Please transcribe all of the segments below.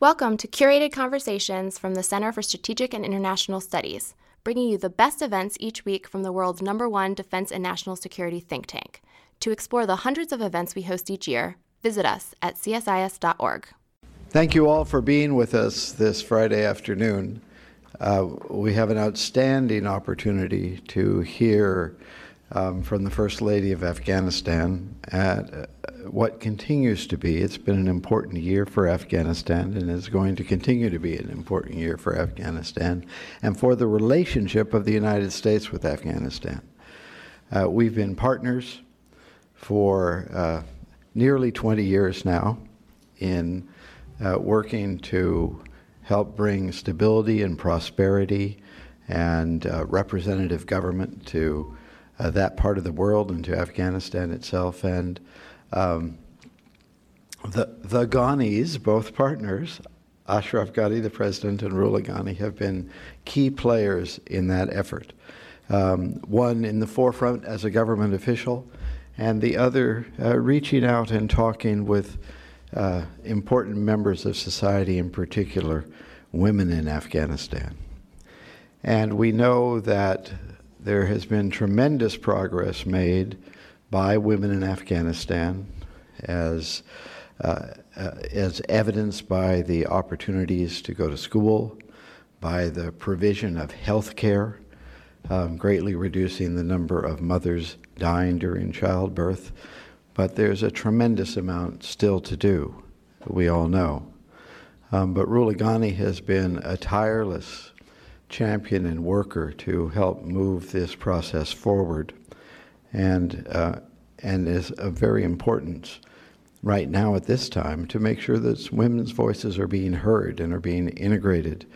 Welcome to curated conversations from the Center for Strategic and International Studies, bringing you the best events each week from the world's number one defense and national security think tank. To explore the hundreds of events we host each year, visit us at csis.org. Thank you all for being with us this Friday afternoon. Uh, we have an outstanding opportunity to hear um, from the First Lady of Afghanistan at what continues to be. It's been an important year for Afghanistan and is going to continue to be an important year for Afghanistan and for the relationship of the United States with Afghanistan. Uh, we've been partners for uh, nearly 20 years now in uh, working to help bring stability and prosperity and uh, representative government to uh, that part of the world and to Afghanistan itself. And um, the, the Ghanis, both partners, Ashraf Ghani, the president, and Rula Ghani, have been key players in that effort. Um, one in the forefront as a government official, and the other uh, reaching out and talking with uh, important members of society, in particular women in Afghanistan. And we know that there has been tremendous progress made by women in Afghanistan as, uh, uh, as evidenced by the opportunities to go to school, by the provision of health care, um, greatly reducing the number of mothers dying during childbirth. But there's a tremendous amount still to do, we all know. Um, but Rula Ghani has been a tireless champion and worker to help move this process forward, and uh, and is of very importance right now at this time to make sure that women's voices are being heard and are being integrated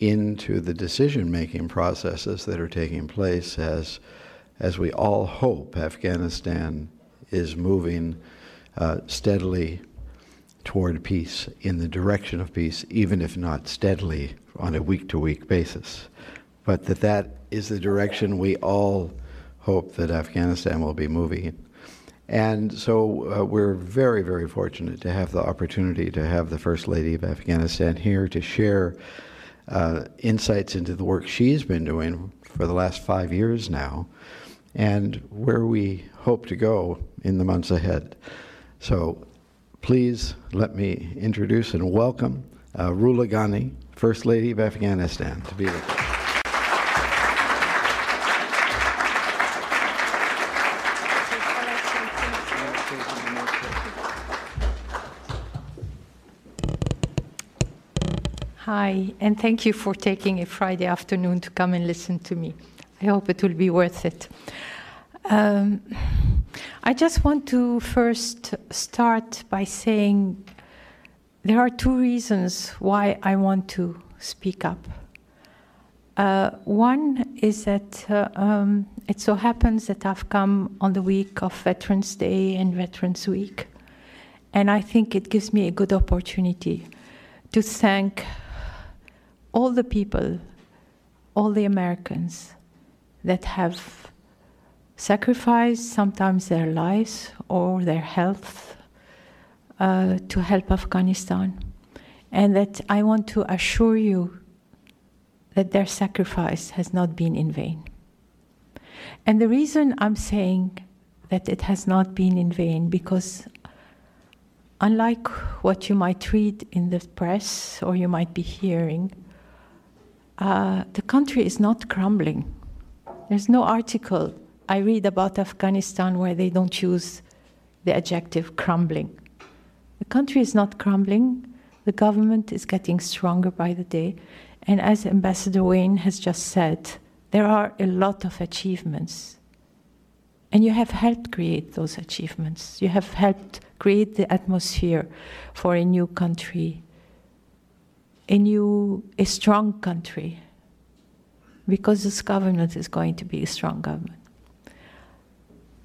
into the decision-making processes that are taking place as as we all hope Afghanistan is moving uh, steadily toward peace, in the direction of peace, even if not steadily on a week to week basis. But that that is the direction we all hope that Afghanistan will be moving. And so uh, we're very, very fortunate to have the opportunity to have the First Lady of Afghanistan here to share uh, insights into the work she's been doing for the last five years now and where we hope to go in the months ahead. So please let me introduce and welcome uh, Rula Ghani, First Lady of Afghanistan, to be with us. Hi, and thank you for taking a Friday afternoon to come and listen to me. I hope it will be worth it. Um, I just want to first start by saying there are two reasons why I want to speak up. Uh, one is that uh, um, it so happens that I've come on the week of Veterans Day and Veterans Week, and I think it gives me a good opportunity to thank all the people, all the Americans that have sacrificed sometimes their lives or their health uh, to help Afghanistan. And that I want to assure you that their sacrifice has not been in vain. And the reason I'm saying that it has not been in vain, because unlike what you might read in the press or you might be hearing, uh, the country is not crumbling. There's no article I read about Afghanistan where they don't use the adjective crumbling. The country is not crumbling, the government is getting stronger by the day. And as Ambassador Wayne has just said, there are a lot of achievements. And you have helped create those achievements. You have helped create the atmosphere for a new country, a new, a strong country, because this government is going to be a strong government.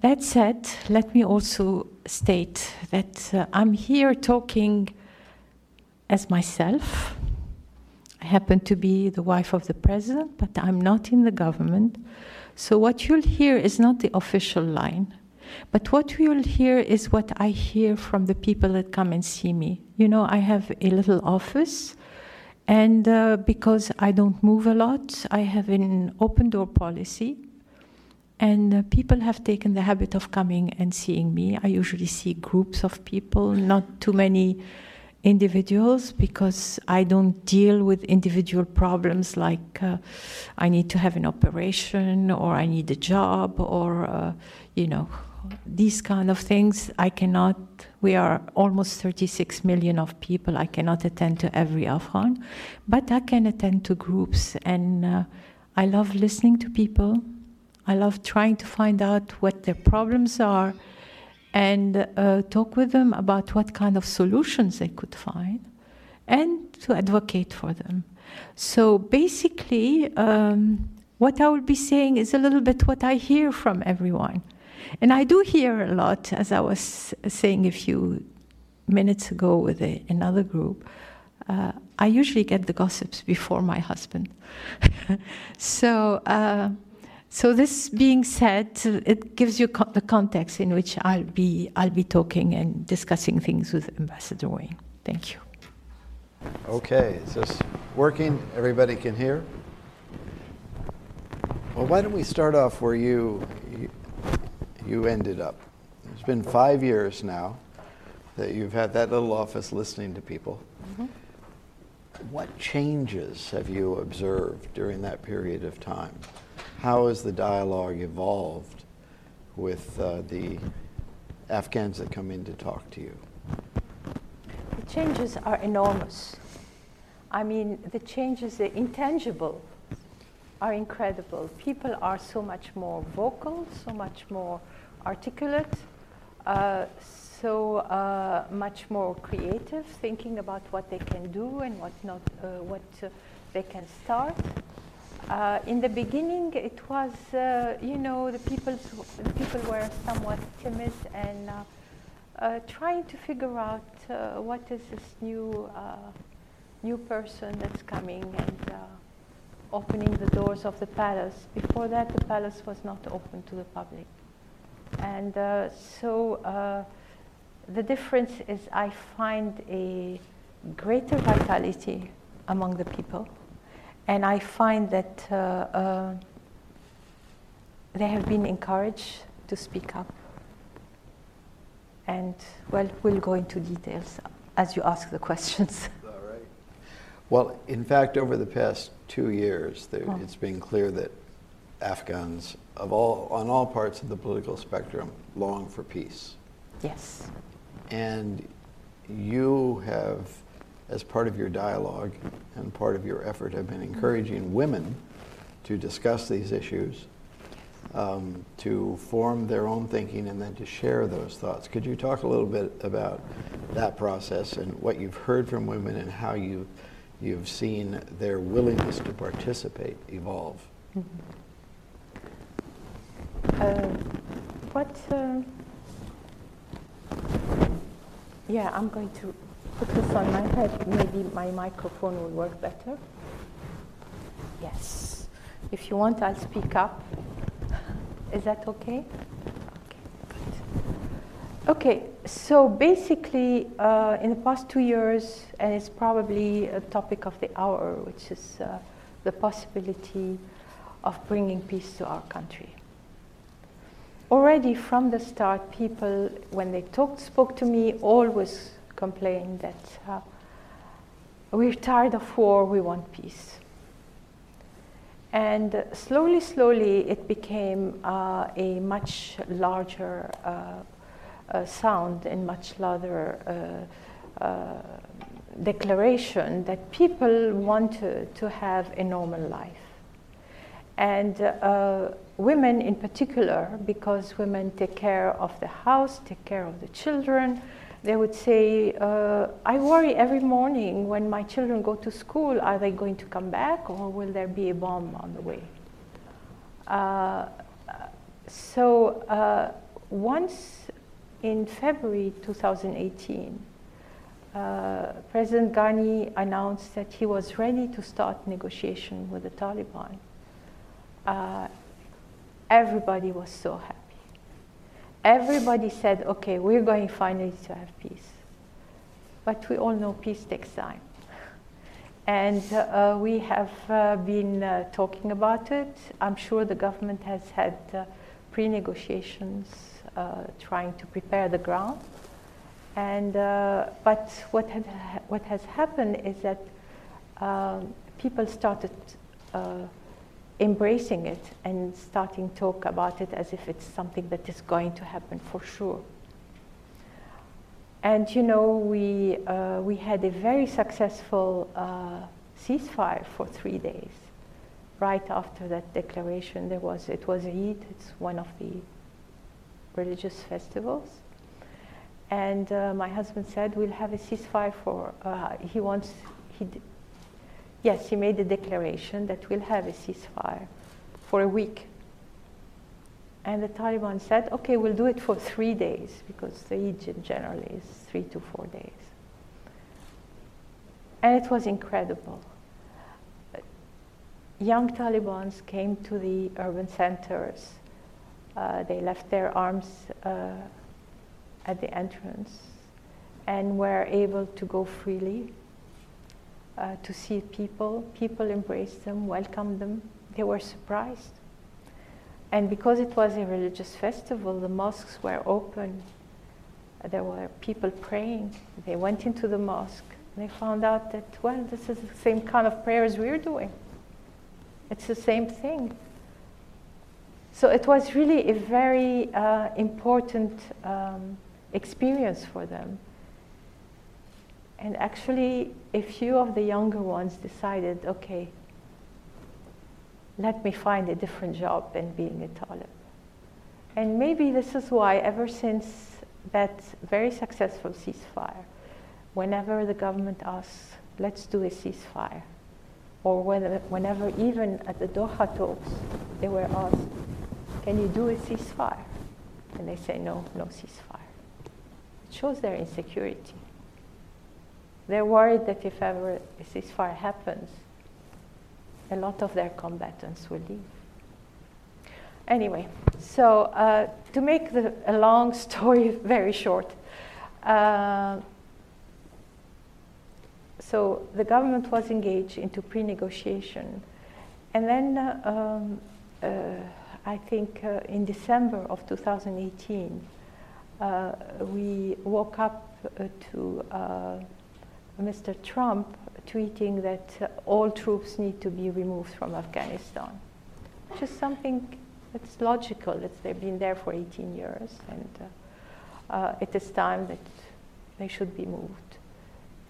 That said, let me also state that uh, I'm here talking as myself. I happen to be the wife of the president, but I'm not in the government. So what you'll hear is not the official line. But what you'll hear is what I hear from the people that come and see me. You know, I have a little office, and uh, because I don't move a lot, I have an open door policy. And uh, people have taken the habit of coming and seeing me. I usually see groups of people, not too many individuals, because I don't deal with individual problems like uh, I need to have an operation or I need a job or, uh, you know, these kind of things. I cannot, we are almost 36 million of people. I cannot attend to every Afghan, but I can attend to groups. And uh, I love listening to people I love trying to find out what their problems are and uh, talk with them about what kind of solutions they could find and to advocate for them. So basically, um, what I will be saying is a little bit what I hear from everyone. And I do hear a lot, as I was saying a few minutes ago with a, another group. Uh, I usually get the gossips before my husband. so, uh, so this being said, it gives you co- the context in which I'll be I'll be talking and discussing things with Ambassador Wayne. Thank you. Okay, is this working? Everybody can hear? Well, why don't we start off where you you, ended up? It's been five years now that you've had that little office listening to people. Mm-hmm. What changes have you observed during that period of time? how has the dialogue evolved with uh, the Afghans that come in to talk to you? The changes are enormous. I mean, the changes, the intangible, are incredible. People are so much more vocal, so much more articulate, uh, so uh, much more creative, thinking about what they can do and what not, uh, what uh, they can start. Uh, in the beginning, it was, you know, the people, the people were somewhat timid and trying to figure out what is this new, new person that's coming and opening the doors of the palace. Before that, the palace was not open to the public. And so the difference is I find a greater vitality among the people and I find that uh, uh, they have been encouraged to speak up. And well, we'll go into details as you ask the questions. All right. Well, in fact, over the past two years, there, oh. it's been clear that Afghans of all, on all parts of the political spectrum long for peace. Yes. And you have as part of your dialogue and part of your effort have been encouraging women to discuss these issues, um, to form their own thinking, and then to share those thoughts. Could you talk a little bit about that process and what you've heard from women and how you, you've seen their willingness to participate evolve? Mm-hmm. Uh, what? Uh, yeah, I'm going to put this on my head, maybe my microphone will work better. Yes. If you want, I'll speak up. Is that okay? Okay, Okay, so basically, uh, in the past two years, and it's probably a topic of the hour, which is uh, the possibility of bringing peace to our country. Already from the start, people, when they talked, spoke to me, always complained that uh, we're tired of war, we want peace. And slowly, slowly, it became uh, a much larger uh, uh sound and much louder uh, declaration that people wanted to have a normal life. And women in particular, because women take care of the house, take care of the children, they would say, uh, I worry every morning when my children go to school, are they going to come back or will there be a bomb on the way? Uh, so uh, once in February 2018, uh, President Ghani announced that he was ready to start negotiation with the Taliban. Uh, everybody was so happy. everybody said, okay, we're going finally to have peace. But we all know peace takes time. And uh, we have uh, been uh, talking about it. I'm sure the government has had uh, pre negotiations uh, trying to prepare the ground. And, uh, but what, had ha- what has happened is that um, people started embracing it and starting talk about it as if it's something that is going to happen for sure. And you know, we, uh, we had a very successful uh, ceasefire for three days. Right after that declaration, there was, it was Eid, it's one of the religious festivals. And uh, my husband said, we'll have a ceasefire for, uh, he wants, he, yes, he made a declaration that we'll have a ceasefire for a week. And the Taliban said, okay, we'll do it for three days, because the Eid generally is three to four days. And it was incredible. Young Talibans came to the urban centers. Uh, they left their arms uh, at the entrance and were able to go freely uh, to see people. People embraced them, welcomed them. They were surprised. And because it was a religious festival, the mosques were open. There were people praying. They went into the mosque. They found out that, well, this is the same kind of prayers we're doing. It's the same thing. So it was really a very uh, important um, experience for them. And actually, a few of the younger ones decided okay, let me find a different job than being a Talib. And maybe this is why, ever since that very successful ceasefire, whenever the government asks, let's do a ceasefire, or whenever even at the Doha talks, they were asked, can you do a ceasefire? And they say, no, no ceasefire. It shows their insecurity. They're worried that if ever a ceasefire happens, a lot of their combatants will leave. Anyway, so uh, to make the, a long story very short, uh, so the government was engaged into pre-negotiation, and then uh, um, uh, I think uh, in December of 2018, uh, we woke up to Mr. Trump tweeting that uh, all troops need to be removed from Afghanistan, which is something that's logical. It's, they've been there for 18 years, and uh, uh, it is time that they should be moved.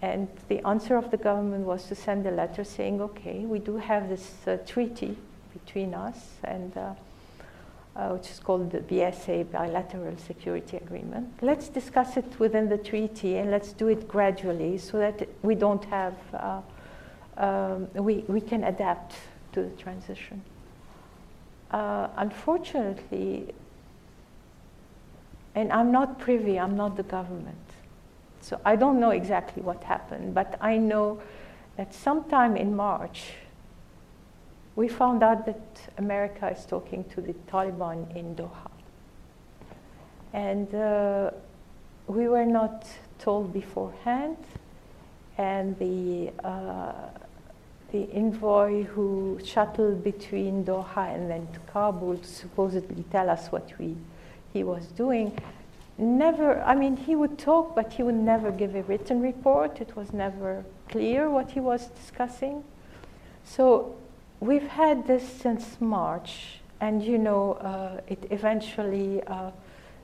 And the answer of the government was to send a letter saying, okay, we do have this uh, treaty between us, and uh, uh, which is called the BSA, Bilateral Security Agreement. Let's discuss it within the treaty and let's do it gradually so that we don't have, uh, um, we, we can adapt to the transition. Uh, unfortunately, and I'm not privy, I'm not the government. So I don't know exactly what happened, but I know that sometime in March, we found out that America is talking to the Taliban in Doha. And uh, we were not told beforehand, and the, uh, the envoy who shuttled between Doha and then to Kabul to supposedly tell us what we, he was doing never, I mean, he would talk, but he would never give a written report. It was never clear what he was discussing. So we've had this since March, and you know, uh, it eventually uh,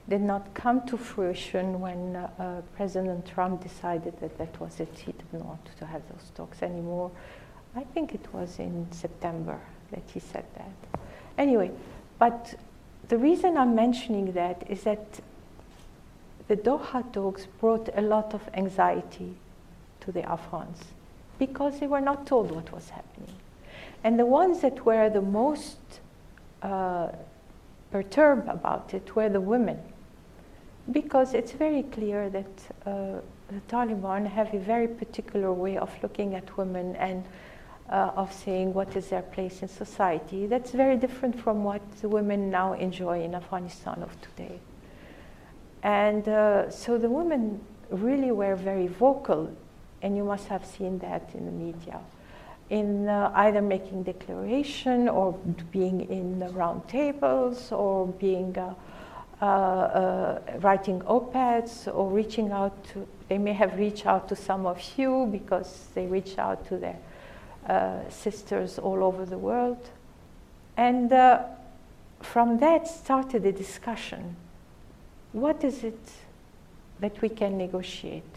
did not come to fruition when uh, uh, President Trump decided that that was it. He did not want to have those talks anymore. I think it was in September that he said that. Anyway, but the reason I'm mentioning that is that the Doha talks brought a lot of anxiety to the Afghans because they were not told what was happening. And the ones that were the most uh, perturbed about it were the women, because it's very clear that uh, the Taliban have a very particular way of looking at women and uh, of saying what is their place in society. That's very different from what the women now enjoy in Afghanistan of today. And uh, so the women really were very vocal, and you must have seen that in the media, in uh, either making declaration or being in the round tables or being uh, uh, uh, writing op-eds or reaching out to, they may have reached out to some of you because they reach out to their sisters all over the world. And from that started a discussion. What is it that we can negotiate?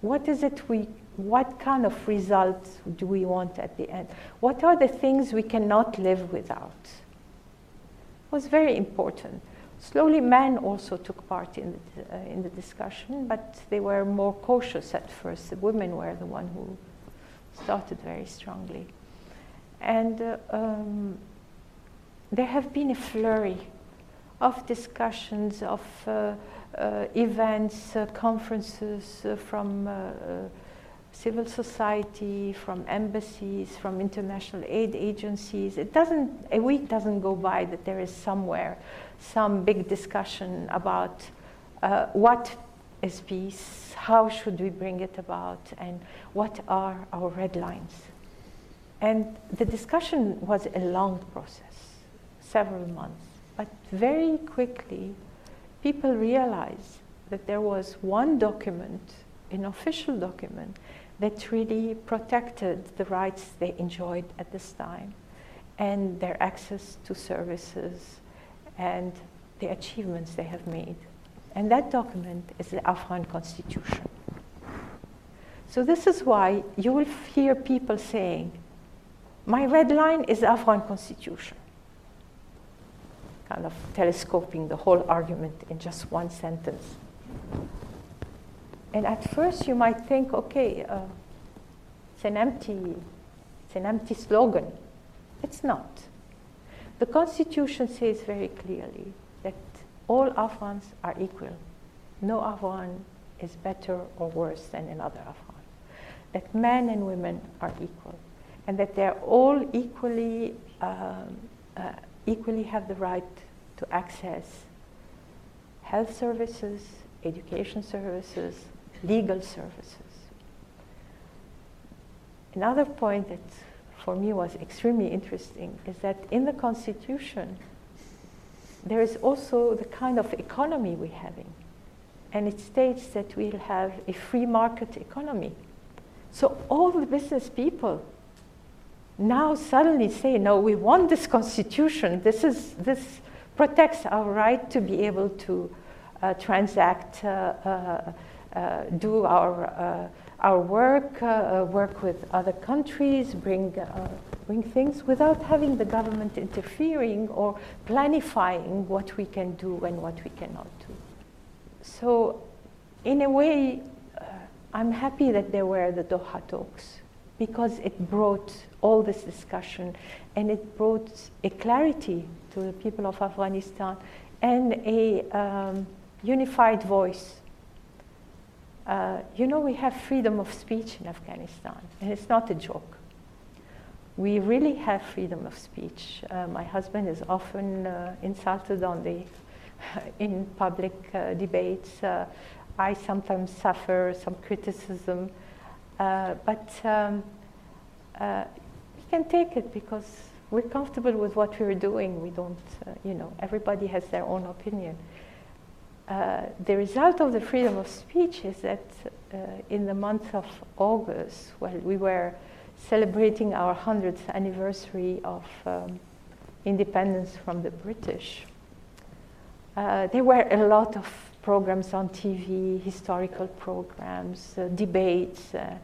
What is it we, what kind of results do we want at the end? What are the things we cannot live without? It was very important. Slowly, men also took part in the, uh, in the discussion, but they were more cautious at first. The women were the one who started very strongly. And uh, um, there have been a flurry of discussions, of uh, uh, events, uh, conferences uh, from civil society, from embassies, from international aid agencies. It doesn't, a week doesn't go by that there is somewhere some big discussion about uh, what is peace, how should we bring it about, and what are our red lines. And the discussion was a long process, several months. But very quickly, people realized that there was one document, an official document, that really protected the rights they enjoyed at this time and their access to services and the achievements they have made. And that document is the Afghan constitution. So, this is why you will hear people saying, My red line is Afghan constitution. Kind of telescoping the whole argument in just one sentence. And at first, you might think, okay, uh, it's an empty, it's an empty slogan. It's not. The Constitution says very clearly that all Afghans are equal. No Afghan is better or worse than another Afghan. That men and women are equal, and that they're all equally um, uh, equally have the right to access health services, education services, legal services. Another point that for me was extremely interesting is that in the Constitution, there is also the kind of economy we're having. And it states that we'll have a free market economy. So all the business people now suddenly say, no, we want this constitution. This, is, this protects our right to be able to uh, transact, uh, uh, do our, uh, our work, uh, work with other countries, bring bring things without having the government interfering or planifying what we can do and what we cannot do. So, in a way, uh, I'm happy that there were the Doha talks because it brought all this discussion and it brought a clarity to the people of Afghanistan and a um, unified voice. Uh, you know, we have freedom of speech in Afghanistan, and it's not a joke we really have freedom of speech. Uh, my husband is often uh, insulted on the in public uh, debates. Uh, I sometimes suffer some criticism, uh, but um, we can take it because we're comfortable with what we're doing. We don't, you know, everybody has their own opinion. The result of the freedom of speech is that in the month of August, well, we were celebrating our 100th anniversary of um, independence from the British. Uh, there were a lot of programs on TV, historical programs, uh, debates, uh,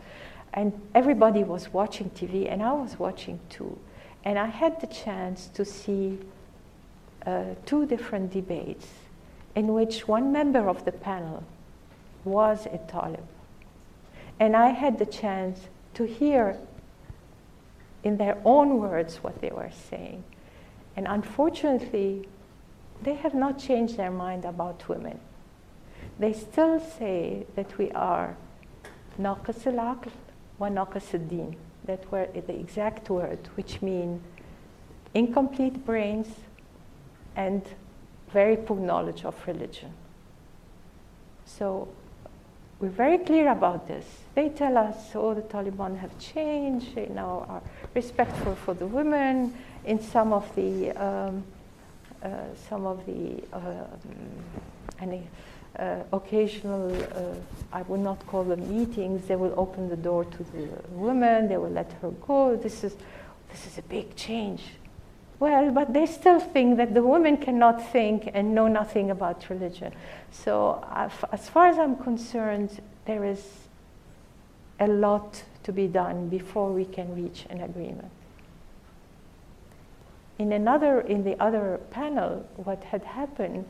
and everybody was watching TV, and I was watching too. And I had the chance to see uh, two different debates in which one member of the panel was a Talib. And I had the chance to hear in their own words what they were saying. And unfortunately, they have not changed their mind about women. They still say that we are al-aql wa naqas al-din. That were the exact word, which mean incomplete brains and very poor knowledge of religion. So we're very clear about this. They tell us, oh, the Taliban have changed, they now are respectful for the women. In some of the, um, uh, some of the, uh, any uh, occasional, uh, I would not call them meetings, they will open the door to the woman, they will let her go. This is, this is a big change. Well, but they still think that the woman cannot think and know nothing about religion. So, as far as I'm concerned, there is a lot to be done before we can reach an agreement. In another, in the other panel, what had happened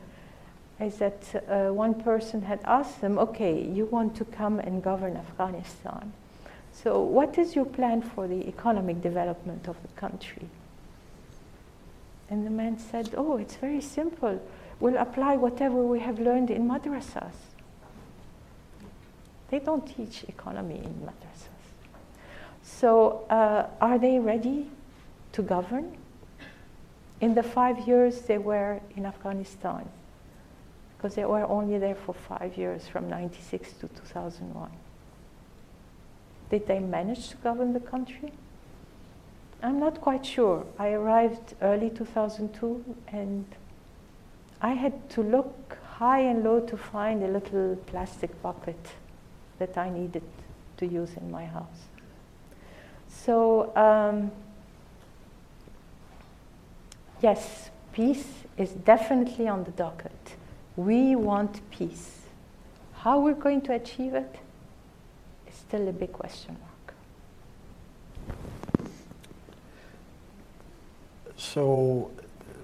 is that uh, one person had asked them, "Okay, you want to come and govern Afghanistan. So, what is your plan for the economic development of the country?" And the man said, Oh, it's very simple. We'll apply whatever we have learned in madrasas. They don't teach economy in madrasas. So, uh, are they ready to govern? In the five years they were in Afghanistan, because they were only there for five years from 96 to 2001. Did they manage to govern the country? I'm not quite sure. I arrived early 2002 and I had to look high and low to find a little plastic bucket that I needed to use in my house. So, um, yes, peace is definitely on the docket. We want peace. How we're going to achieve it is still a big question mark. So,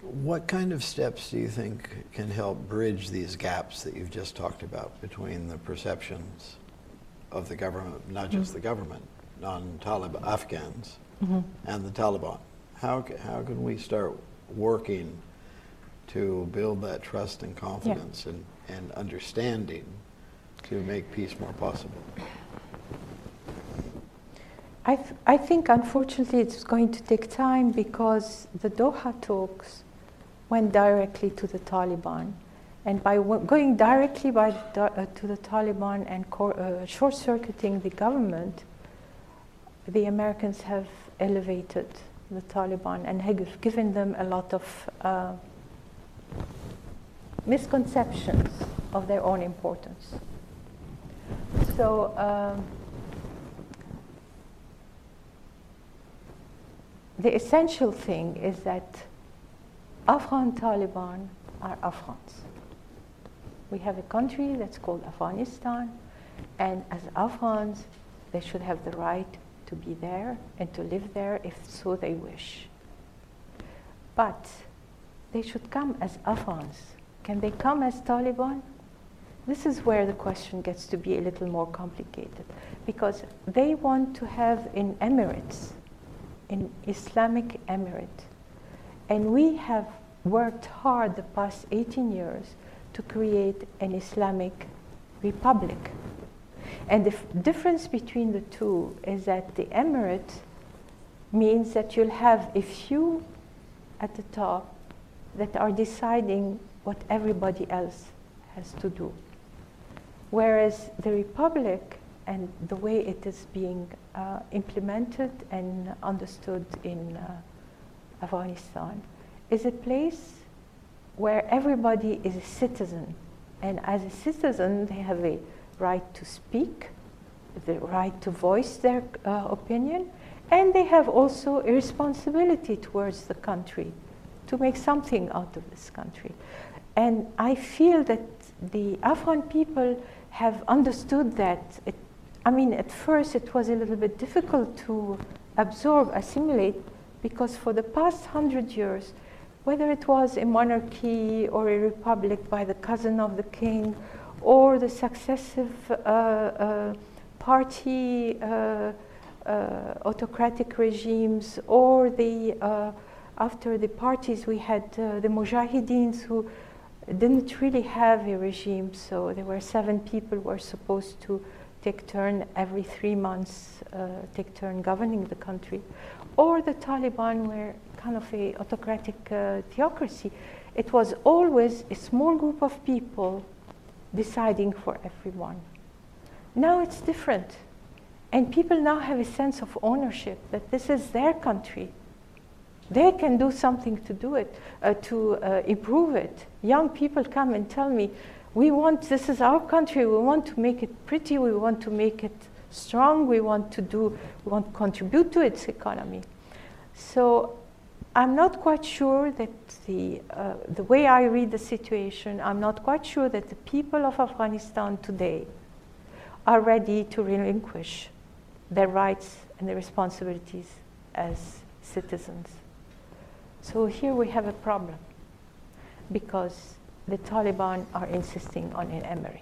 what kind of steps do you think can help bridge these gaps that you've just talked about between the perceptions of the government, not just mm-hmm. the government, non-Taliban Afghans, mm-hmm. and the Taliban? How how can we start working to build that trust and confidence yeah. and, and understanding to make peace more possible? I, th- I think, unfortunately, it's going to take time because the Doha talks went directly to the Taliban. And by w- going directly by the, uh, to the Taliban and uh, short circuiting the government, the Americans have elevated the Taliban and have given them a lot of uh, misconceptions of their own importance. So, um, the essential thing is that Afghan Taliban are Afghans. We have a country that's called Afghanistan, and as Afghans, they should have the right to be there and to live there if so they wish. But they should come as Afghans. Can they come as Taliban? This is where the question gets to be a little more complicated because they want to have in Emirates in Islamic Emirate. And we have worked hard the past 18 years to create an Islamic republic. And the difference between the two is that the emirate means that you'll have a few at the top that are deciding what everybody else has to do. Whereas the republic and the way it is being uh, implemented and understood in uh, Afghanistan is a place where everybody is a citizen. And as a citizen, they have a right to speak, the right to voice their uh, opinion, and they have also a responsibility towards the country to make something out of this country. And I feel that the Afghan people have understood that it I mean, at first it was a little bit difficult to absorb, assimilate, because for the past hundred years, whether it was a monarchy or a republic by the cousin of the king, or the successive uh, uh, party uh, uh autocratic regimes, or the uh, after the parties we had uh, the Mujahideens who didn't really have a regime, so there were seven people who were supposed to take turn every three months, uh, take turn governing the country, or the Taliban were kind of a autocratic uh, theocracy. It was always a small group of people deciding for everyone. Now it's different. And people now have a sense of ownership that this is their country. They can do something to do it, uh, to uh, improve it. Young people come and tell me, we want, this is our country, we want to make it pretty, we want to make it strong, we want to do, we want to contribute to its economy. So I'm not quite sure that the, uh, the way I read the situation, I'm not quite sure that the people of Afghanistan today are ready to relinquish their rights and their responsibilities as citizens. So here we have a problem because the Taliban are insisting on an emirate.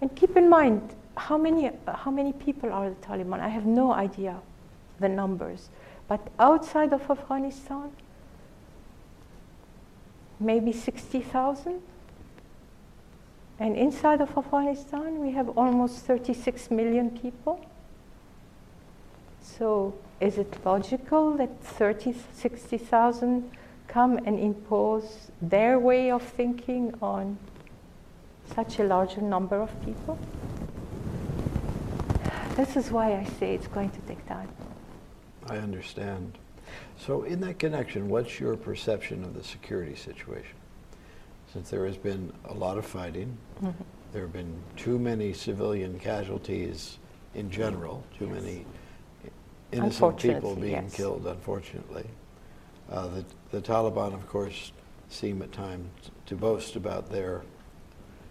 And keep in mind, how many, how many people are the Taliban? I have no idea the numbers. But outside of Afghanistan, maybe 60,000. And inside of Afghanistan, we have almost 36 million people. So is it logical that 30, 60,000 come and impose their way of thinking on such a larger number of people? This is why I say it's going to take time. I understand. So, in that connection, what's your perception of the security situation? Since there has been a lot of fighting, mm-hmm. there have been too many civilian casualties in general, too yes. many innocent people being yes. killed, unfortunately. Uh, the, the Taliban, of course, seem at times to boast about their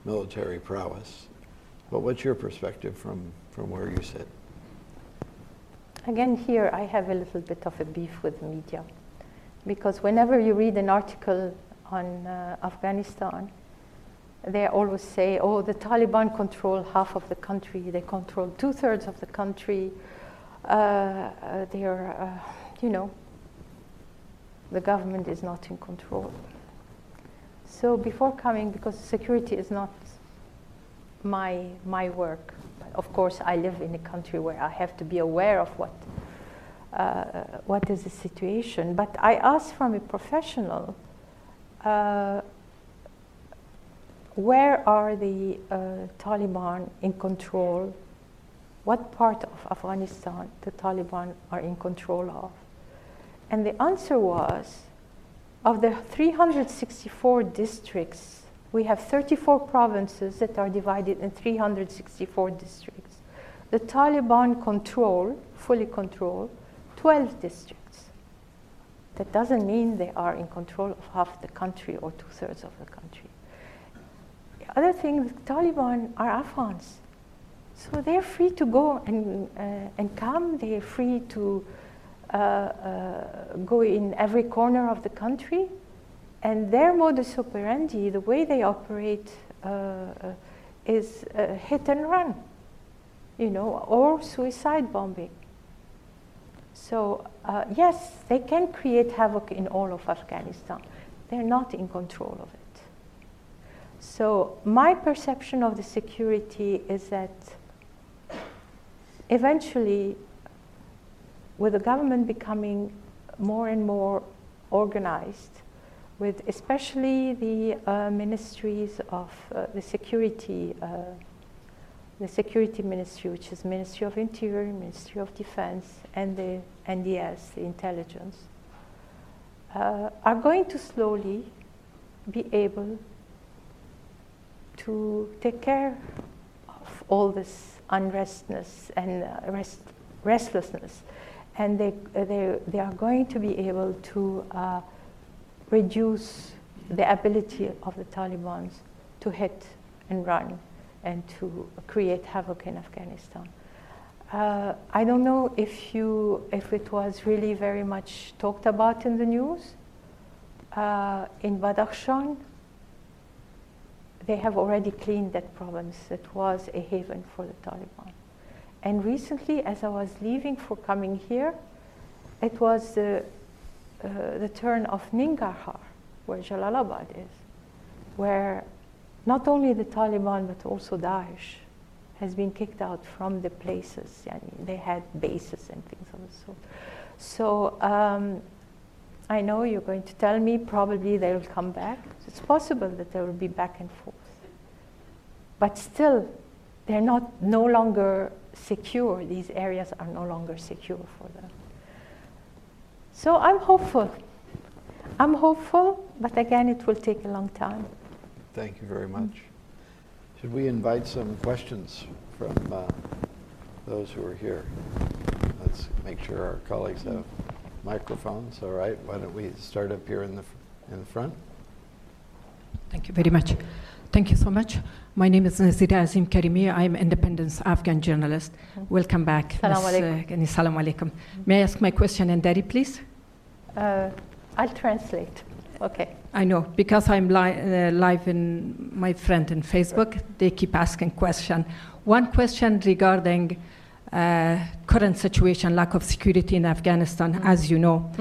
military prowess. But what's your perspective from, from where you sit? Again, here I have a little bit of a beef with the media. Because whenever you read an article on uh, Afghanistan, they always say, oh, the Taliban control half of the country, they control two thirds of the country, uh, uh, they're, uh, you know, the government is not in control. So before coming, because security is not my, my work, of course, I live in a country where I have to be aware of what, uh, what is the situation. But I ask from a professional, uh, where are the uh, Taliban in control? What part of Afghanistan the Taliban are in control of? And the answer was, of the 364 districts we have 34 provinces that are divided in 364 districts. The Taliban control, fully control, 12 districts. That doesn't mean they are in control of half the country or two thirds of the country. The other thing, the Taliban are Afghans. So they're free to go and, uh, and come, they're free to go in every corner of the country and their modus operandi, the way they operate, uh, uh, is uh, hit and run, you know, or suicide bombing. So, uh, yes, they can create havoc in all of Afghanistan. They're not in control of it. So, my perception of the security is that eventually, with the government becoming more and more organized, with especially the uh, ministries of uh, the security, uh, the security ministry, which is Ministry of Interior, Ministry of Defense, and the NDS, the intelligence, uh, are going to slowly be able to take care of all this unrestness and uh, rest, restlessness. And they, they, they are going to be able to uh, reduce the ability of the Taliban to hit and run and to create havoc in Afghanistan. Uh, I don't know if you if it was really very much talked about in the news. Uh, in Badakhshan, they have already cleaned that province. It was a haven for the Taliban. And recently, as I was leaving for coming here, it was the uh, the turn of Nangarhar, where Jalalabad is, where not only the Taliban but also Daesh has been kicked out from the places. Yani they had bases and things of the sort. So um, I know you're going to tell me probably they will come back. It's possible that they will be back and forth. but still, they're not no longer secure. These areas are no longer secure for them. So I'm hopeful. I'm hopeful, but again, it will take a long time. Thank you very much. Should we invite some questions from uh, those who are here? Let's make sure our colleagues have microphones. All right, why don't we start up here in the, in the front? Thank you very much. Thank you so much. My name is Nazira Azim Karimi. I'm independent Afghan journalist. Welcome back. Salam alaikum. uh, Ghani. Salam alaikum. May I ask my question in Dari, please? Uh, I'll translate. Okay. I know because I'm li- uh, live in my friend in Facebook. They keep asking question. One question regarding uh, current situation, lack of security in Afghanistan. As you know,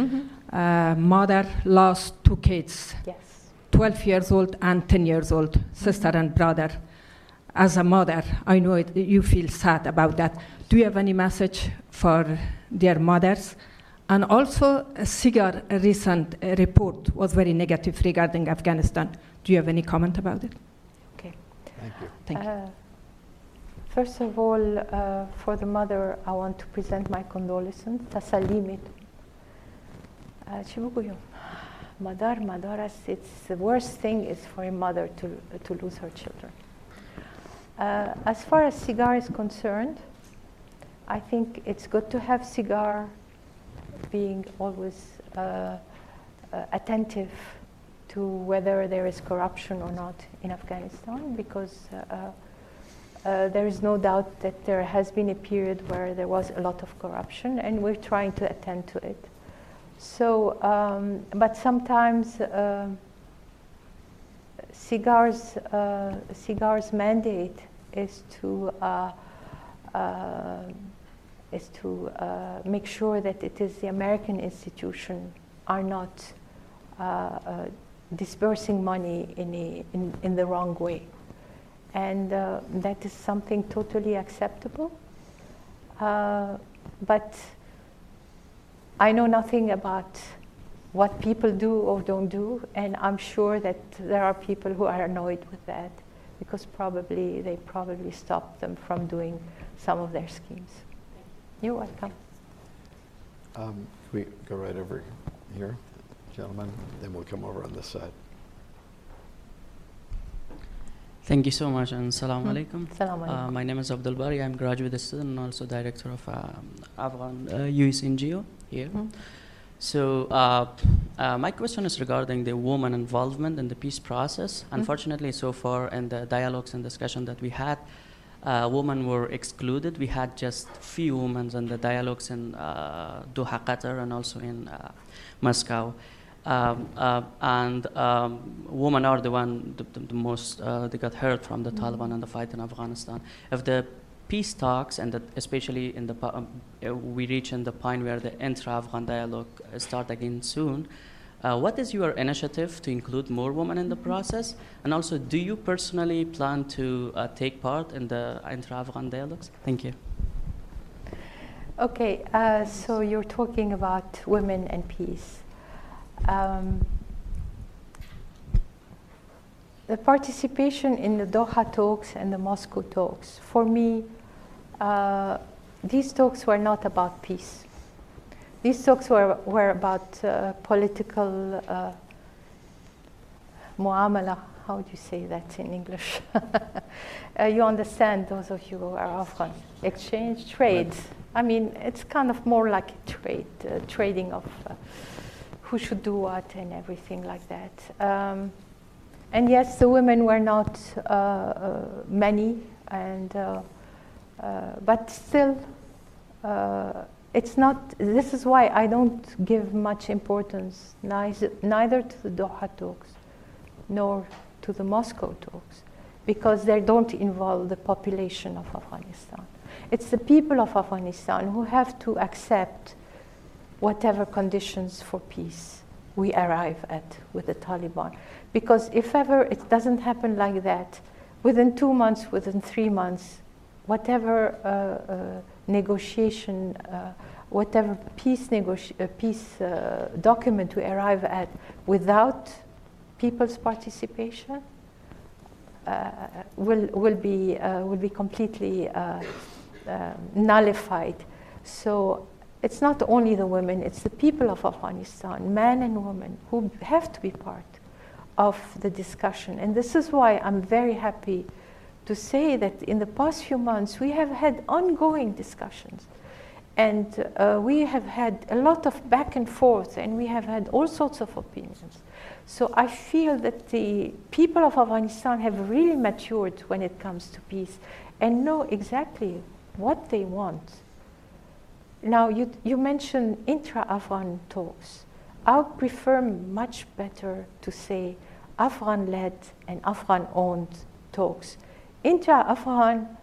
uh, mother lost two kids. Yes. 12 years old and 10 years old, sister and brother. As a mother, I know it, you feel sad about that. Do you have any message for their mothers? And also, a CIGAR a recent uh, report was very negative regarding Afghanistan. Do you have any comment about it? Okay. Thank you. Thank you. Uh, First of all, uh, for the mother, I want to present my condolences. تسلیمت. Uh, چی بگویم؟ Madar, Madaras, it's the worst thing is for a mother to, to lose her children. Uh, as far as SIGAR is concerned, I think it's good to have SIGAR being always uh, uh attentive to whether there is corruption or not in Afghanistan because uh, uh, uh, there is no doubt that there has been a period where there was a lot of corruption and we're trying to attend to it. So, um, but sometimes uh, SIGAR's, uh, SIGAR's mandate is to uh, uh, is to uh, make sure that it is the American institution are not uh, dispersing money in, a, in, in the wrong way. And that is something totally acceptable. But I know nothing about what people do or don't do, and I'm sure that there are people who are annoyed with that because probably they probably stopped them from doing some of their schemes. You're welcome. Um, we go right over here, gentlemen, then we'll come over on this side. Thank you so much and salam Mm. alaikum. Salam Uh, my name is Abdul Bari. I'm graduate student and also director of um, Afghan uh, US NGO here. Mm. So uh, uh, my question is regarding the woman involvement in the peace process. Mm. Unfortunately, so far in the dialogues and discussion that we had, uh, women were excluded. We had just few women in the dialogues in uh, Doha, Qatar, and also in uh, Moscow. Um, uh, and um, women are the one the, the, most uh, they got hurt from the Taliban and the fight in Afghanistan. If the peace talks and especially in the um, uh, we reach in the point where the intra-Afghan dialogue uh, start again soon. Uh, what is your initiative to include more women in the process? And also, do you personally plan to uh, take part in the intra-Afghan dialogues? Thank you. Okay, uh, so you're talking about women and peace. Um, the participation in the Doha talks and the Moscow talks, for me, uh, these talks were not about peace. These talks were, were about uh, political uh, muamala. How do you say that in English? uh, you understand, those of you who are Afghan. Exchange, trade. I mean, it's kind of more like a trade, uh, trading of uh, who should do what and everything like that. Um, and yes, the women were not uh, uh, many, and but still, uh, it's not. This is why I don't give much importance neither, neither to the Doha talks nor to the Moscow talks, because they don't involve the population of Afghanistan. It's the people of Afghanistan who have to accept whatever conditions for peace we arrive at with the Taliban. Because if ever it doesn't happen like that, within two months, within three months, whatever uh, uh, negotiation, uh, whatever peace, peace document we arrive at without people's participation, will, will, be, will be completely uh, nullified. So it's not only the women, it's the people of Afghanistan, men and women, who have to be part of the discussion. And this is why I'm very happy to say that in the past few months we have had ongoing discussions. And uh, we have had a lot of back and forth, and we have had all sorts of opinions. So I feel that the people of Afghanistan have really matured when it comes to peace and know exactly what they want. Now, you, you mentioned intra Afghan talks. I prefer much better to say Afghan led and Afghan owned talks. Intra Afghan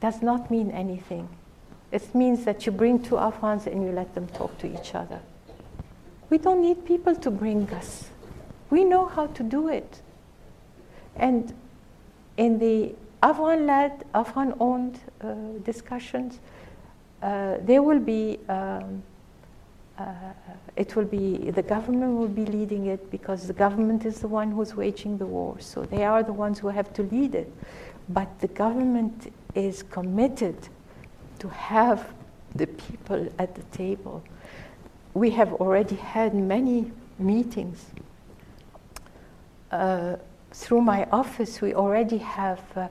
does not mean anything. It means that you bring two Afghans and you let them talk to each other. We don't need people to bring us. We know how to do it. And in the Afghan led, Afghan owned uh, discussions, uh, there will be, um, uh, it will be, the government will be leading it because the government is the one who's waging the war. So they are the ones who have to lead it. But the government is committed to have the people at the table. We have already had many meetings. Uh, through my office, we already have uh,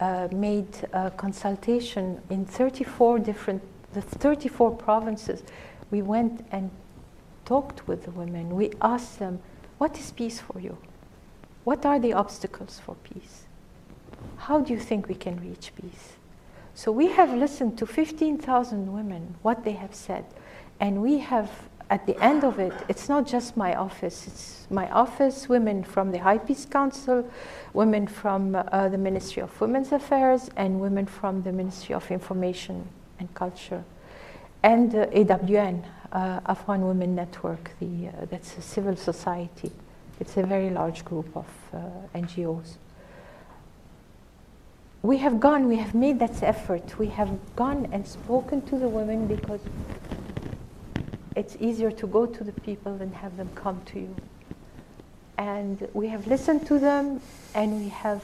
uh, made a consultation in 34 different, the 34 provinces. We went and talked with the women. We asked them, what is peace for you? What are the obstacles for peace? How do you think we can reach peace? So we have listened to 15,000 women, what they have said, and we have, at the end of it, it's not just my office, it's my office, women from the High Peace Council, women from uh, the Ministry of Women's Affairs, and women from the Ministry of Information and Culture, and uh, AWN, uh, Afghan Women Network, the, uh, that's a civil society. It's a very large group of uh, NGOs we have gone, we have made that effort. We have gone and spoken to the women because it's easier to go to the people than have them come to you. And we have listened to them and we have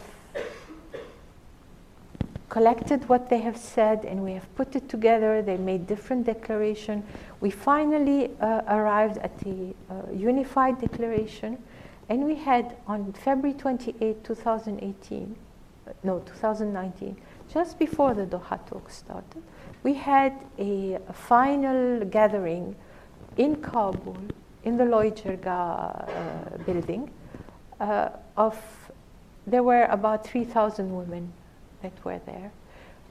collected what they have said and we have put it together. They made different declarations. We finally uh, arrived at the uh, unified declaration and we had on February 28, 2018, no, 2019, just before the Doha talks started, we had a, a final gathering in Kabul, in the Loy Jirga uh, building, uh, of, there were about 3,000 women that were there.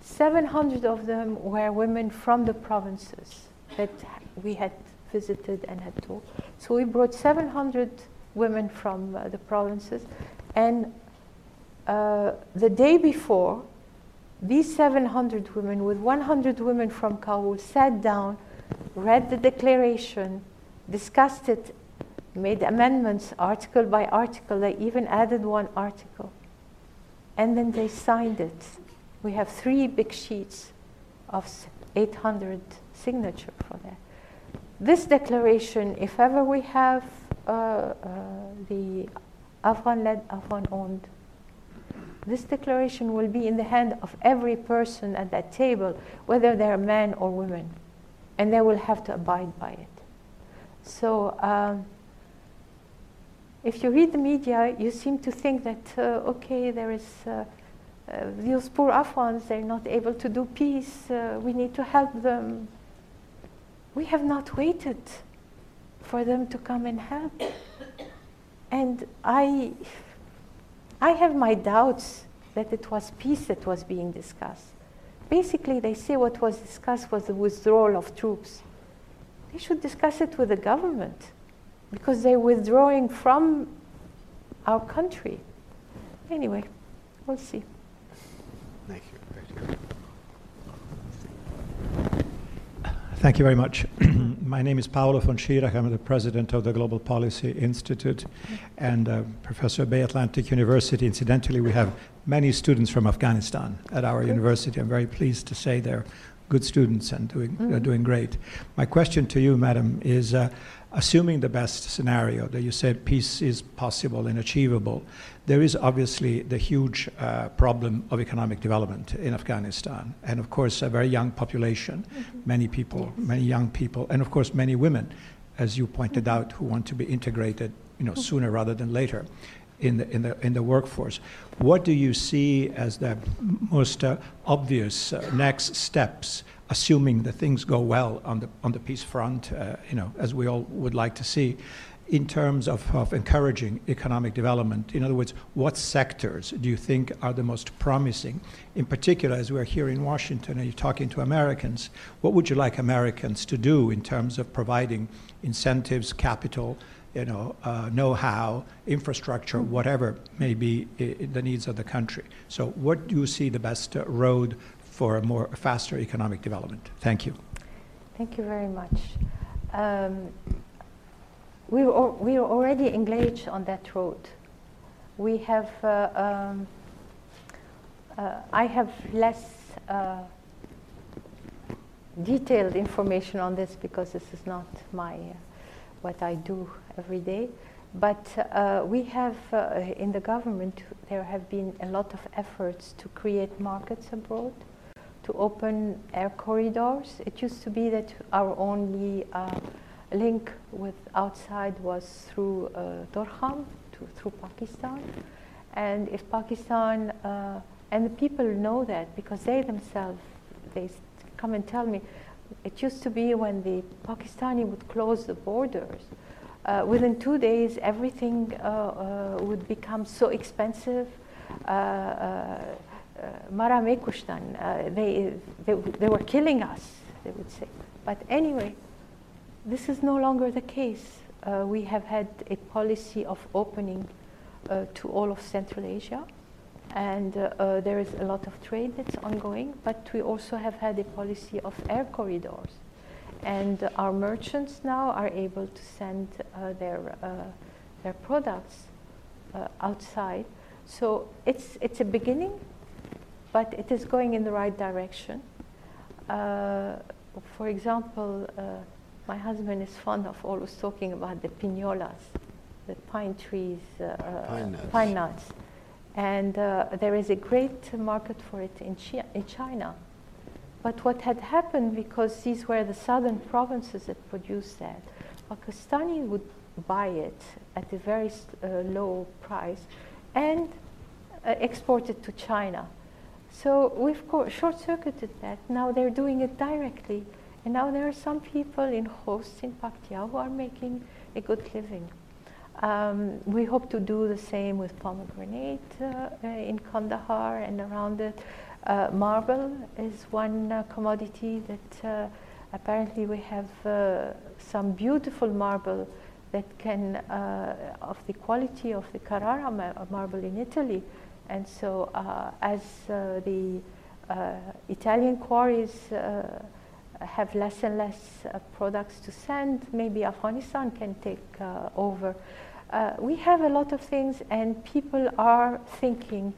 700 of them were women from the provinces that we had visited and had talked. So we brought 700 women from uh, the provinces and uh, the day before, these 700 women, with 100 women from Kabul, sat down, read the declaration, discussed it, made amendments article by article. They even added one article. And then they signed it. We have three big sheets of 800 signature for that. This declaration, if ever we have uh, uh, the Afghan-led, Afghan-owned this declaration will be in the hand of every person at that table, whether they're men or women, and they will have to abide by it. So, um, if you read the media, you seem to think that, uh, okay, there is uh, uh, those poor Afghans, they're not able to do peace, uh, we need to help them. We have not waited for them to come and help. And I I have my doubts that it was peace that was being discussed. Basically, they say what was discussed was the withdrawal of troops. They should discuss it with the government because they're withdrawing from our country. Anyway, we'll see. Thank you. Thank you very much. My name is Paolo von Schirach. I'm the president of the Global Policy Institute and uh, professor at Bay Atlantic University. Incidentally, we have many students from Afghanistan at our university. I'm very pleased to say they're good students and doing, Mm. doing great. My question to you, madam, is uh, assuming the best scenario that you said peace is possible and achievable, there is obviously the huge uh, problem of economic development in Afghanistan. And of course, a very young population, mm-hmm. many people, Yes. many young people, and of course, many women, as you pointed mm-hmm. out, who want to be integrated you know, mm-hmm. sooner rather than later in the, in the, in the workforce. What do you see as the most uh, obvious uh, next steps, assuming that things go well on the, on the peace front, uh, you know, as we all would like to see, in terms of, of encouraging economic development? In other words, what sectors do you think are the most promising? In particular, as we're here in Washington and you're talking to Americans, what would you like Americans to do in terms of providing incentives, capital, you know, uh, know-how, infrastructure, whatever may be the needs of the country. So, what do you see the best uh, road for a more faster economic development? Thank you. Thank you very much. Um, we, are, we are already engaged on that road. We have, uh, um, uh, I have less uh, detailed information on this because this is not my, uh, what I do every day. But uh, we have, uh, in the government, there have been a lot of efforts to create markets abroad to open air corridors. It used to be that our only uh, link with outside was through uh, Torkham, to, through Pakistan. And if Pakistan, uh, and the people know that because they themselves, they come and tell me, it used to be when the Pakistani would close the borders, uh, within two days everything uh, uh, would become so expensive. Uh, uh, Mara mekushtan, they, they, they were killing us, they would say. But anyway, this is no longer the case. We have had a policy of opening to all of Central Asia, and uh, uh, there is a lot of trade that's ongoing, but we also have had a policy of air corridors. And our merchants now are able to send uh, their, uh, their products uh, outside. So it's, it's a beginning, but it is going in the right direction. Uh, for example, uh, my husband is fond of always talking about the pinolas, the pine trees, uh, Pine nuts. pine nuts. And uh, there is a great market for it in, Chi- in China. But what had happened, because these were the southern provinces that produced that, Pakistani would buy it at a very uh, low price and uh, export it to China. So we've co- short-circuited that. Now they're doing it directly, and now there are some people in Khost in Paktia who are making a good living. Um, we hope to do the same with pomegranate uh, in Kandahar and around it. Uh, marble is one uh, commodity that uh, apparently we have uh, some beautiful marble that can, uh, of the quality of the Carrara ma- marble in Italy. And so, as the Italian quarries have less and less products to send, maybe Afghanistan can take over. Uh, we have a lot of things, and people are thinking,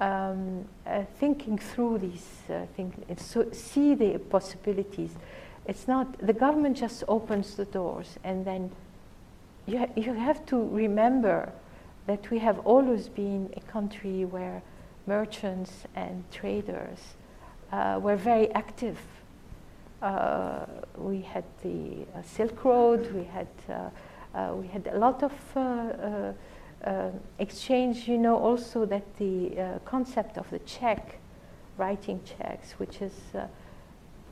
um, uh, thinking through these uh, things, so see the possibilities. It's not the government just opens the doors, and then you, ha- you have to remember that we have always been a country where merchants and traders uh, were very active. Uh, we had the uh, Silk Road, we had, uh, uh, we had a lot of uh, exchange. You know also that the uh, concept of the check, writing checks, which is uh,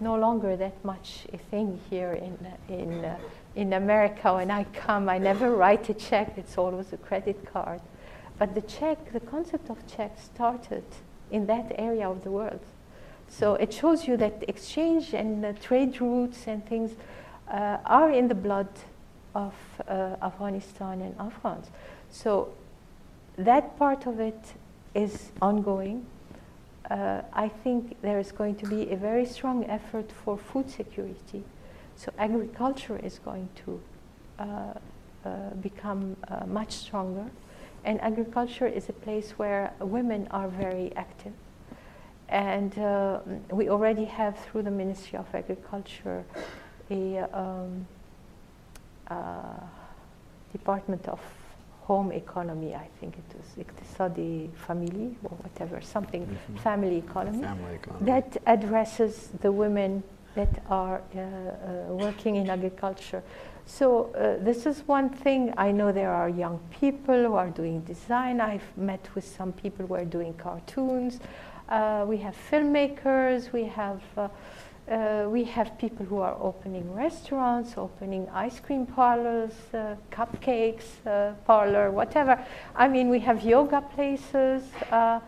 no longer that much a thing here in, in, uh, in America. When I come, I never write a check, it's always a credit card. But the check, the concept of check started in that area of the world. So it shows you that exchange and uh, trade routes and things uh, are in the blood of uh, Afghanistan and Afghans. So that part of it is ongoing. Uh, I think there is going to be a very strong effort for food security. So agriculture is going to uh, uh, become uh, much stronger. And agriculture is a place where women are very active. And uh, we already have, through the Ministry of Agriculture, a um, uh, Department of Home Economy, I think it was, Iqtisadi Family or whatever, something, Mhm. family economy, Family economy. that addresses the women that are uh, uh, working in agriculture. So uh, this is one thing. I know there are young people who are doing design. I've met with some people who are doing cartoons. Uh, we have filmmakers. We have uh, we have people who are opening restaurants, opening ice cream parlors, uh, cupcakes uh, parlor, whatever. I mean, we have yoga places. Uh,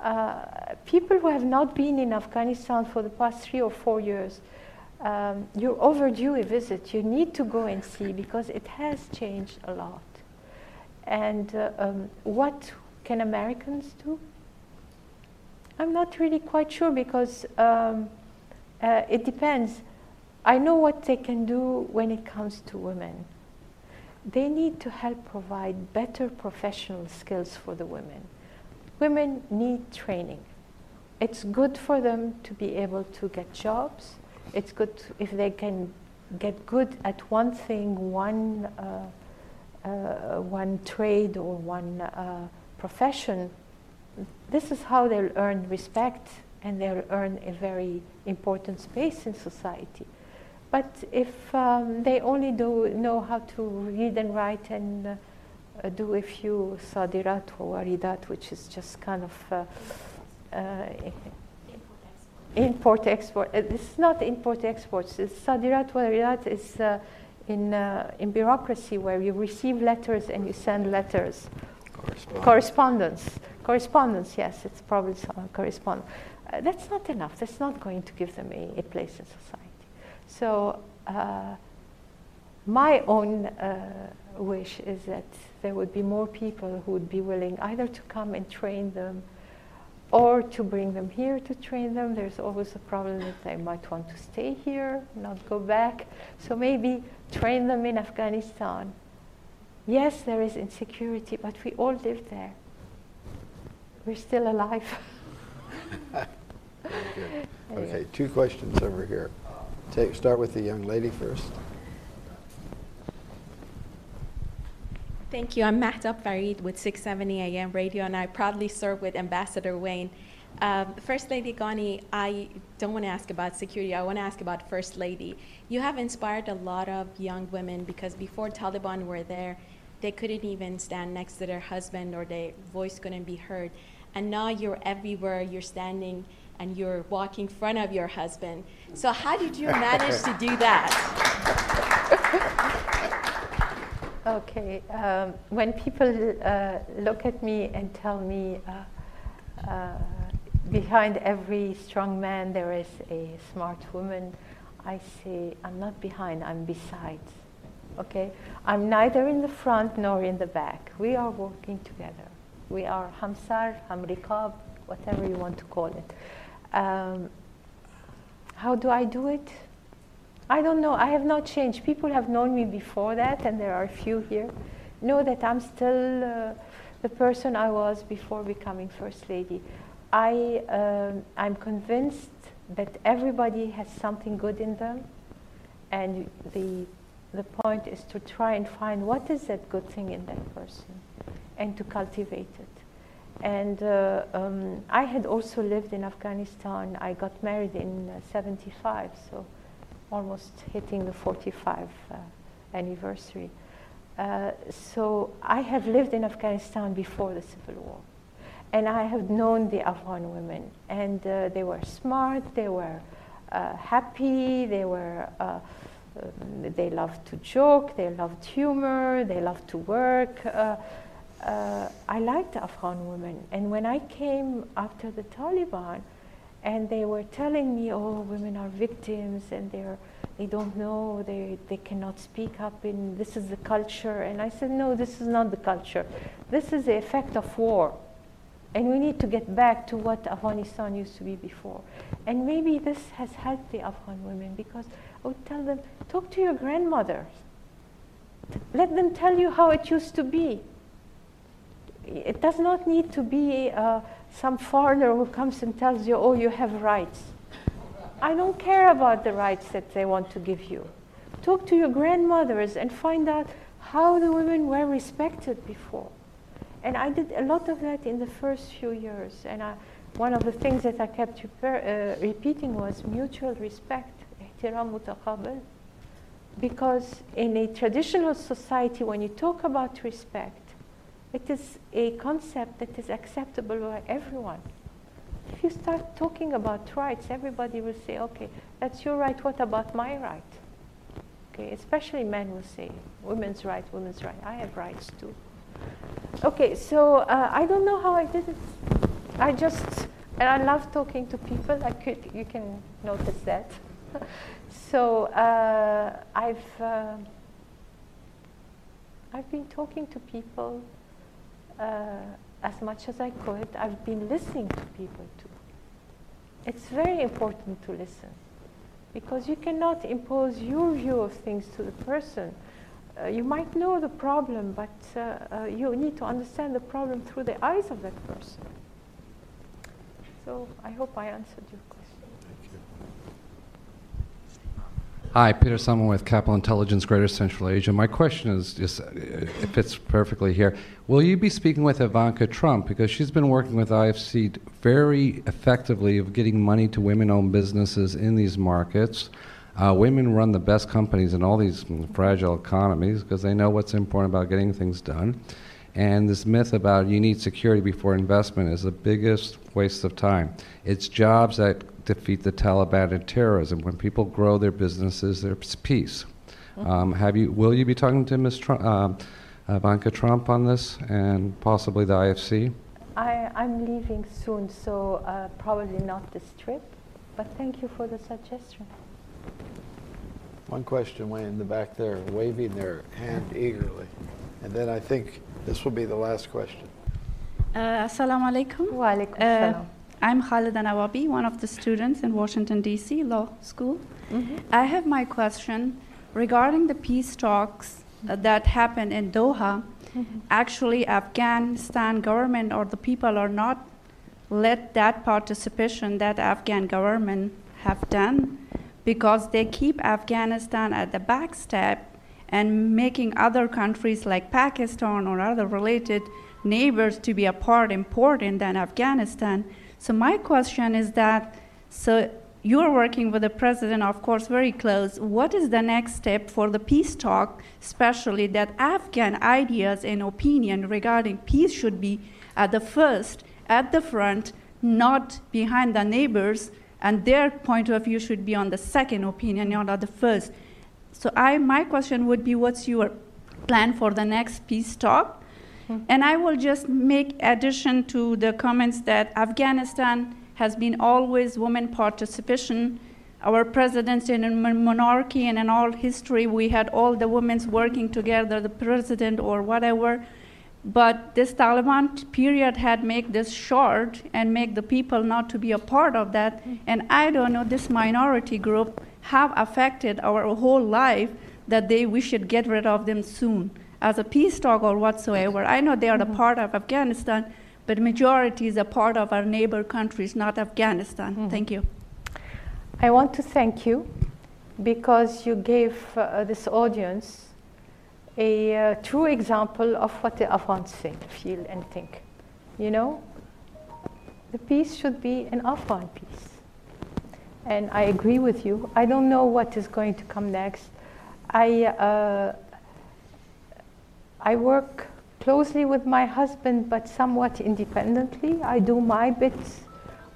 uh, people who have not been in Afghanistan for the past three or four years, um, you're overdue a visit. You need to go and see because it has changed a lot. And uh, um, what can Americans do? I'm not really quite sure because um, uh, it depends. I know what they can do when it comes to women. They need to help provide better professional skills for the women. Women need training. It's good for them to be able to get jobs. It's good if they can get good at one thing, one, uh, uh, one trade or one uh, profession. This is how they'll earn respect and they'll earn a very important space in society. But if um, they only do know how to read and write and uh, uh, do a few sadirat or waridat, which is just kind of uh, uh, import export. Uh, this is not import exports. It's sadirat waridat is uh, in uh, in bureaucracy where you receive letters and you send letters. Correspondence. Correspondence. Correspondence. Yes, it's probably some correspondence. Uh, that's not enough. That's not going to give them a, a place in society. So. Uh, my own uh, wish is that there would be more people who would be willing either to come and train them or to bring them here to train them. There's always a problem that they might want to stay here, not go back. So maybe train them in Afghanistan. Yes, there is insecurity, but we all live there. We're still alive. Very good. Okay, two questions over here. Take, start with the young lady first. Thank you. I'm Mahtab Farid with 670 AM Radio, and I proudly serve with Ambassador Wayne. Um, First Lady Ghani, I don't want to ask about security. I want to ask about First Lady. You have inspired a lot of young women because before Taliban were there, they couldn't even stand next to their husband or their voice couldn't be heard. And now you're everywhere. You're standing and you're walking in front of your husband. So how did you manage to do that? Okay, um, when people uh, look at me and tell me uh, uh, behind every strong man there is a smart woman, I say, I'm not behind, I'm beside. Okay? I'm neither in the front nor in the back. We are working together. We are Hamsar, Hamrikab, whatever you want to call it. Um, how do I do it? I don't know. I have not changed. People have known me before that, and there are a few here. Know that I'm still uh, the person I was before becoming First Lady. I, um, I'm convinced that everybody has something good in them, and the, the point is to try and find what is that good thing in that person and to cultivate it. And uh, um, I had also lived in Afghanistan. I got married in uh, 75, so almost hitting the 45 uh, anniversary. Uh, so I have lived in Afghanistan before the civil war. And I have known the Afghan women. And uh, they were smart, they were uh, happy, they were. Um, they loved to joke, they loved humor, they loved to work. Uh, I liked Afghan women. And when I came after the Taliban, and they were telling me, oh, women are victims and they're, they don't know, they, they cannot speak up in, this is the culture. And I said, no, this is not the culture. This is the effect of war. And we need to get back to what Afghanistan used to be before. And maybe this has helped the Afghan women because I would tell them, talk to your grandmothers. Let them tell you how it used to be. It does not need to be uh, some foreigner who comes and tells you, oh, you have rights. I don't care about the rights that they want to give you. Talk to your grandmothers and find out how the women were respected before. And I did a lot of that in the first few years. And I, one of the things that I kept repair, uh, repeating was mutual respect, Because in a traditional society, when you talk about respect, it is a concept that is acceptable by everyone. If you start talking about rights, everybody will say, okay, that's your right, what about my right? Okay, especially men will say, women's right, women's right, I have rights too. Okay, so uh, I don't know how I did it. I just, and I love talking to people, I could, you can notice that. so uh, I've, uh, I've been talking to people as much as I could. I've been listening to people too. It's very important to listen because you cannot impose your view of things to the person. Uh, you might know the problem, but uh, uh, you need to understand the problem through the eyes of that person. So I hope I answered your question. Hi, Peter Simon with Capital Intelligence Greater Central Asia. My question is just, uh, it fits perfectly here. Will you be speaking with Ivanka Trump? Because she's been working with IFC very effectively of getting money to women owned businesses in these markets. Uh, women run the best companies in all these fragile economies because they know what's important about getting things done. And this myth about you need security before investment is the biggest waste of time. It's jobs that defeat the Taliban and terrorism. When people grow their businesses, there's peace. Mm-hmm. Um, have you? Will you be talking to Ms. Trump, uh, Ivanka Trump on this, and possibly the IFC? I, am leaving soon, so uh, probably not this trip. But thank you for the suggestion. One question way in the back there, waving their hand eagerly, and then I think this will be the last question. Uh, assalamu alaikum. Wa alaikum uh, I'm Khalida Anawabi, one of the students in Washington, D.C. Law School. Mm-hmm. I have my question regarding the peace talks uh, that happened in Doha. Mm-hmm. Actually, Afghanistan government or the people are not let that participation that Afghan government have done because they keep Afghanistan at the back step and making other countries like Pakistan or other related neighbors to be a part important than Afghanistan. So my question is that, so you're working with the president, of course, very close. What is the next step for the peace talk, especially that Afghan ideas and opinion regarding peace should be at the first, at the front, not behind the neighbors, and their point of view should be on the second opinion, not on the first. So I, my question would be, what's your plan for the next peace talk? And I will just make addition to the comments that Afghanistan has been always women participation. Our presidents in a monarchy and in all history, we had all the women working together, the president or whatever. But this Taliban period had made this short and make the people not to be a part of that. And I don't know, this minority group have affected our whole life that they we should get rid of them soon as a peace talk or whatsoever. I know they are mm-hmm. a part of Afghanistan, but majority is a part of our neighbor countries, not Afghanistan. Mm-hmm. Thank you. I want to thank you because you gave uh, this audience a uh, true example of what the Afghans think, feel, and think. You know, the peace should be an Afghan peace. And I agree with you. I don't know what is going to come next. I, uh, I work closely with my husband, but somewhat independently. I do my bits.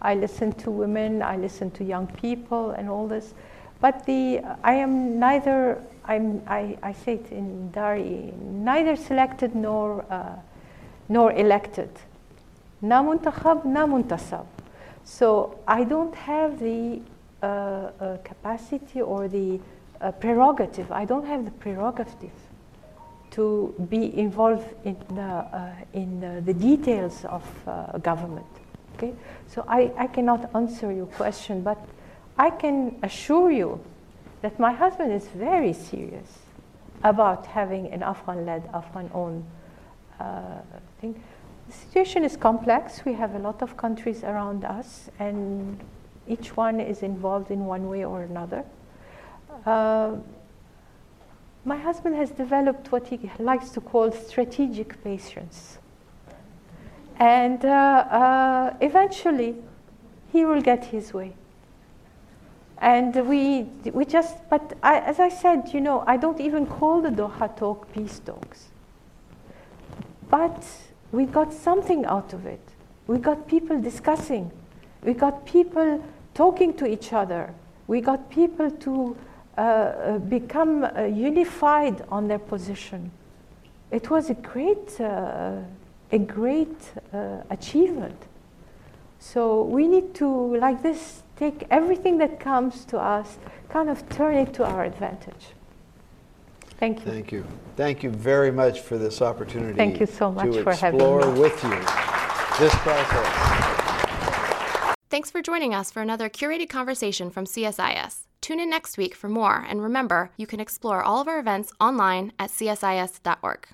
I listen to women, I listen to young people, and all this. But the I am neither. I'm, I, I say it in Dari, neither selected nor uh, nor elected. Na muntakhab, na. So I don't have the uh, uh, capacity or the uh, prerogative. I don't have the prerogative to be involved in the, uh, in the, the, details of uh, government. Okay, so I, I cannot answer your question, but I can assure you that my husband is very serious about having an Afghan-led, Afghan-owned uh, thing. The situation is complex. We have a lot of countries around us, and each one is involved in one way or another. My husband has developed what he likes to call strategic patience. And uh, uh, eventually, he will get his way. And we, we just, but I, as I said, you know, I don't even call the Doha talk peace talks. But we got something out of it. We got people discussing. We got people talking to each other. We got people to uh, uh, become uh, unified on their position. It was a great, uh, a great uh, achievement. So we need to, like this, take everything that comes to us, kind of turn it to our advantage. Thank you. Thank you. Thank you very much for this opportunity. Thank you so much to for having me. explore with you this process. Thanks for joining us for another curated conversation from CSIS. Tune in next week for more, and remember, you can explore all of our events online at csis.org.